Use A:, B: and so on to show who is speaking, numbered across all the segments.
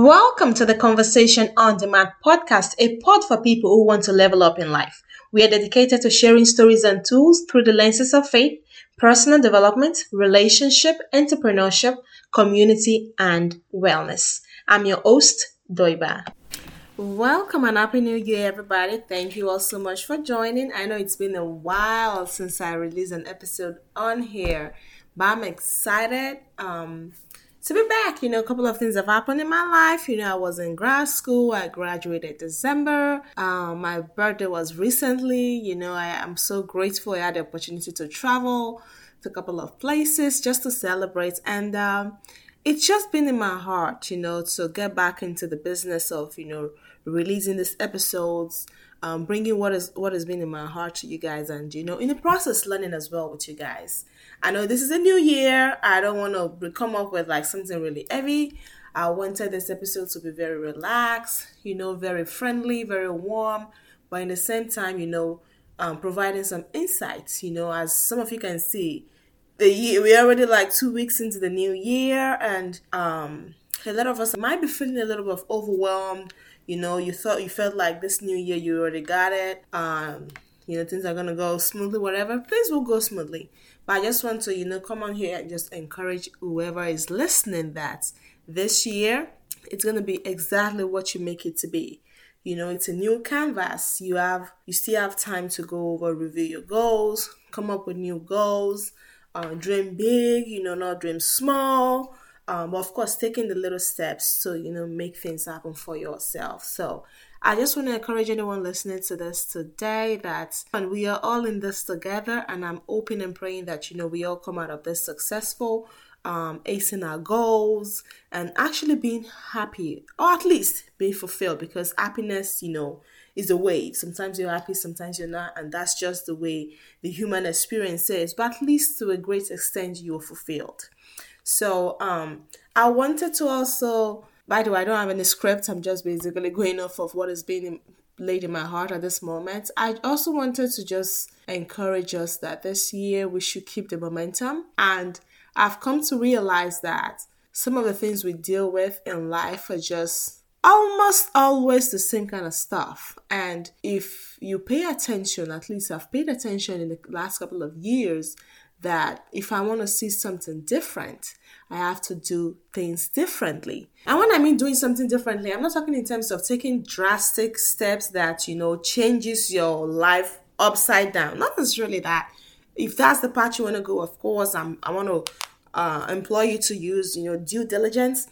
A: Welcome to the Conversation on Demand podcast, a pod for people who want to level up in life. We are dedicated to sharing stories and tools through the lenses of faith, personal development, relationship, entrepreneurship, community, and wellness. I'm your host, Doiba. Welcome and Happy New Year, everybody. Thank you all so much for joining. I know it's been a while since I released an episode on here, but I'm excited. Um, to be back. You know, a couple of things have happened in my life. You know, I was in grad school. I graduated December. Um, my birthday was recently. You know, I am so grateful I had the opportunity to travel to a couple of places just to celebrate. And um, it's just been in my heart, you know, to get back into the business of, you know, releasing these episodes, um, bringing what is what has been in my heart to you guys, and you know, in the process, learning as well with you guys. I know this is a new year. I don't want to come up with like something really heavy. I wanted this episode to be very relaxed, you know, very friendly, very warm, but in the same time, you know, um, providing some insights. You know, as some of you can see, the year we're already like two weeks into the new year, and um, a lot of us might be feeling a little bit overwhelmed. You know, you thought you felt like this new year you already got it. Um, you know, things are gonna go smoothly, whatever. Things will go smoothly. But I just want to, you know, come on here and just encourage whoever is listening that this year it's to be exactly what you make it to be. You know, it's a new canvas. You have, you still have time to go over, review your goals, come up with new goals, uh, dream big. You know, not dream small. Um, of course, taking the little steps to you know make things happen for yourself. So I just want to encourage anyone listening to this today that and we are all in this together and I'm hoping and praying that you know we all come out of this successful um, acing our goals and actually being happy or at least being fulfilled because happiness you know is a wave sometimes you're happy sometimes you're not and that's just the way the human experience is but at least to a great extent you're fulfilled so um i wanted to also by the way, I don't have any script. I'm just basically going off of what is being laid in my heart at this moment. I also wanted to just encourage us that this year we should keep the momentum. And I've come to realize that some of the things we deal with in life are just almost always the same kind of stuff. And if you pay attention, at least I've paid attention in the last couple of years, that if I want to see something different, I have to do things differently. And when I mean doing something differently, I'm not talking in terms of taking drastic steps that, you know, changes your life upside down. Not necessarily that. If that's the path you want to go, of course, I'm, I want to uh, employ you to use, you know, due diligence.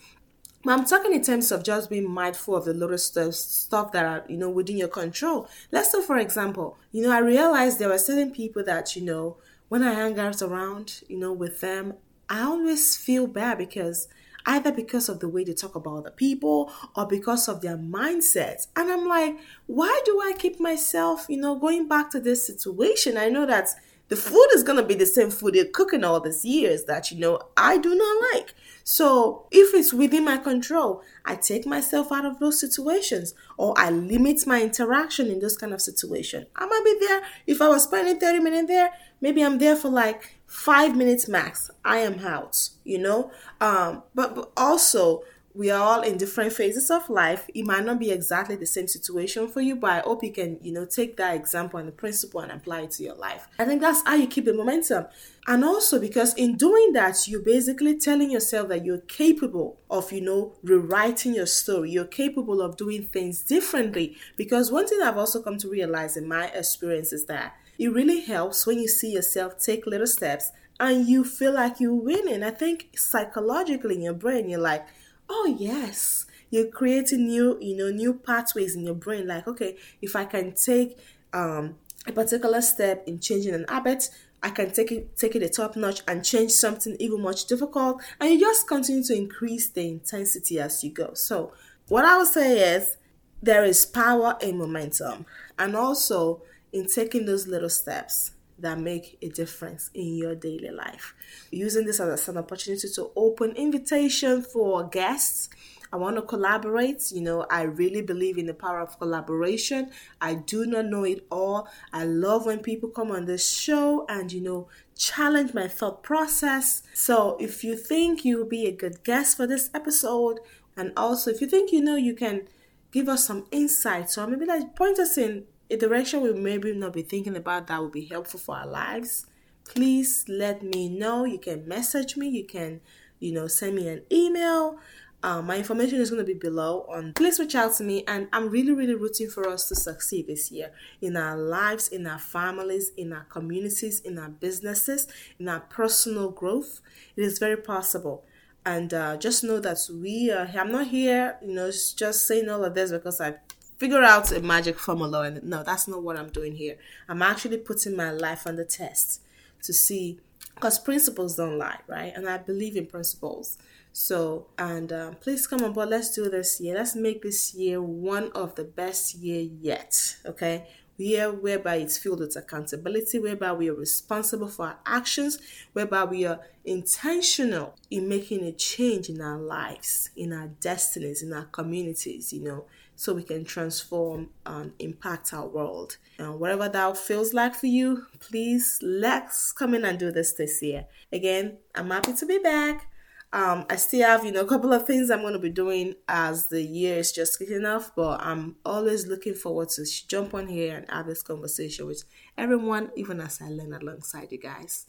A: But I'm talking in terms of just being mindful of the little stuff, stuff that are, you know, within your control. Let's say, for example, you know, I realized there were certain people that, you know, when I hang out around, you know, with them, I always feel bad because either because of the way they talk about the people or because of their mindsets. And I'm like, why do I keep myself, you know, going back to this situation? I know that the food is going to be the same food they're cooking all these years that, you know, I do not like. So if it's within my control, I take myself out of those situations or I limit my interaction in those kind of situation. I might be there. If I was spending 30 minutes there, maybe I'm there for like five minutes max. I am out, you know? Um, but, but also we are all in different phases of life. It might not be exactly the same situation for you, but I hope you can, you know, take that example and the principle and apply it to your life. I think that's how you keep the momentum. And also because in doing that, you're basically telling yourself that you're capable of, you know, rewriting your story. You're capable of doing things differently. Because one thing I've also come to realize in my experience is that it really helps when you see yourself take little steps and you feel like you're winning. I think psychologically in your brain, you're like, oh yes. You're creating new you know new pathways in your brain. Like okay if i can take um, a particular step in changing an habit i can take it take it a top notch and change something even much difficult. And you just continue to increase the intensity as you go. So what i would say is there is power in momentum. And also in taking those little steps that make a difference in your daily life. Using this as an opportunity to open invitation for guests. I want to collaborate. You know, I really believe in the power of collaboration. I do not know it all. I love when people come on this show and, you know, challenge my thought process. So if you think you'll be a good guest for this episode, And also, if you think you know, you can give us some insights or maybe like point us in a direction we maybe not be thinking about that would be helpful for our lives. Please let me know. You can message me. You can, you know, send me an email. Um, my information is going to be below on please reach out to me and i'm really really rooting for us to succeed this year in our lives in our families in our communities in our businesses in our personal growth it is very possible and uh, just know that we are i'm not here you know just saying all of this because i figure out a magic formula and no that's not what i'm doing here i'm actually putting my life on the test to see because principles don't lie right and i believe in principles so, and uh, please come on board. Let's do this year. Let's make this year one of the best year yet. Okay, year whereby it's filled with accountability, whereby we are responsible for our actions, whereby we are intentional in making a change in our lives, in our destinies, in our communities. You know, so we can transform and impact our world. And whatever that feels like for you, please let's come in and do this this year. Again, I'm happy to be back. Um, I still have, you know, a couple of things I'm going to be doing as the year is just kicking off, but I'm always looking forward to jump on here and have this conversation with everyone, even as I learn alongside you guys.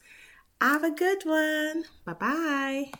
A: Have a good one. Bye bye.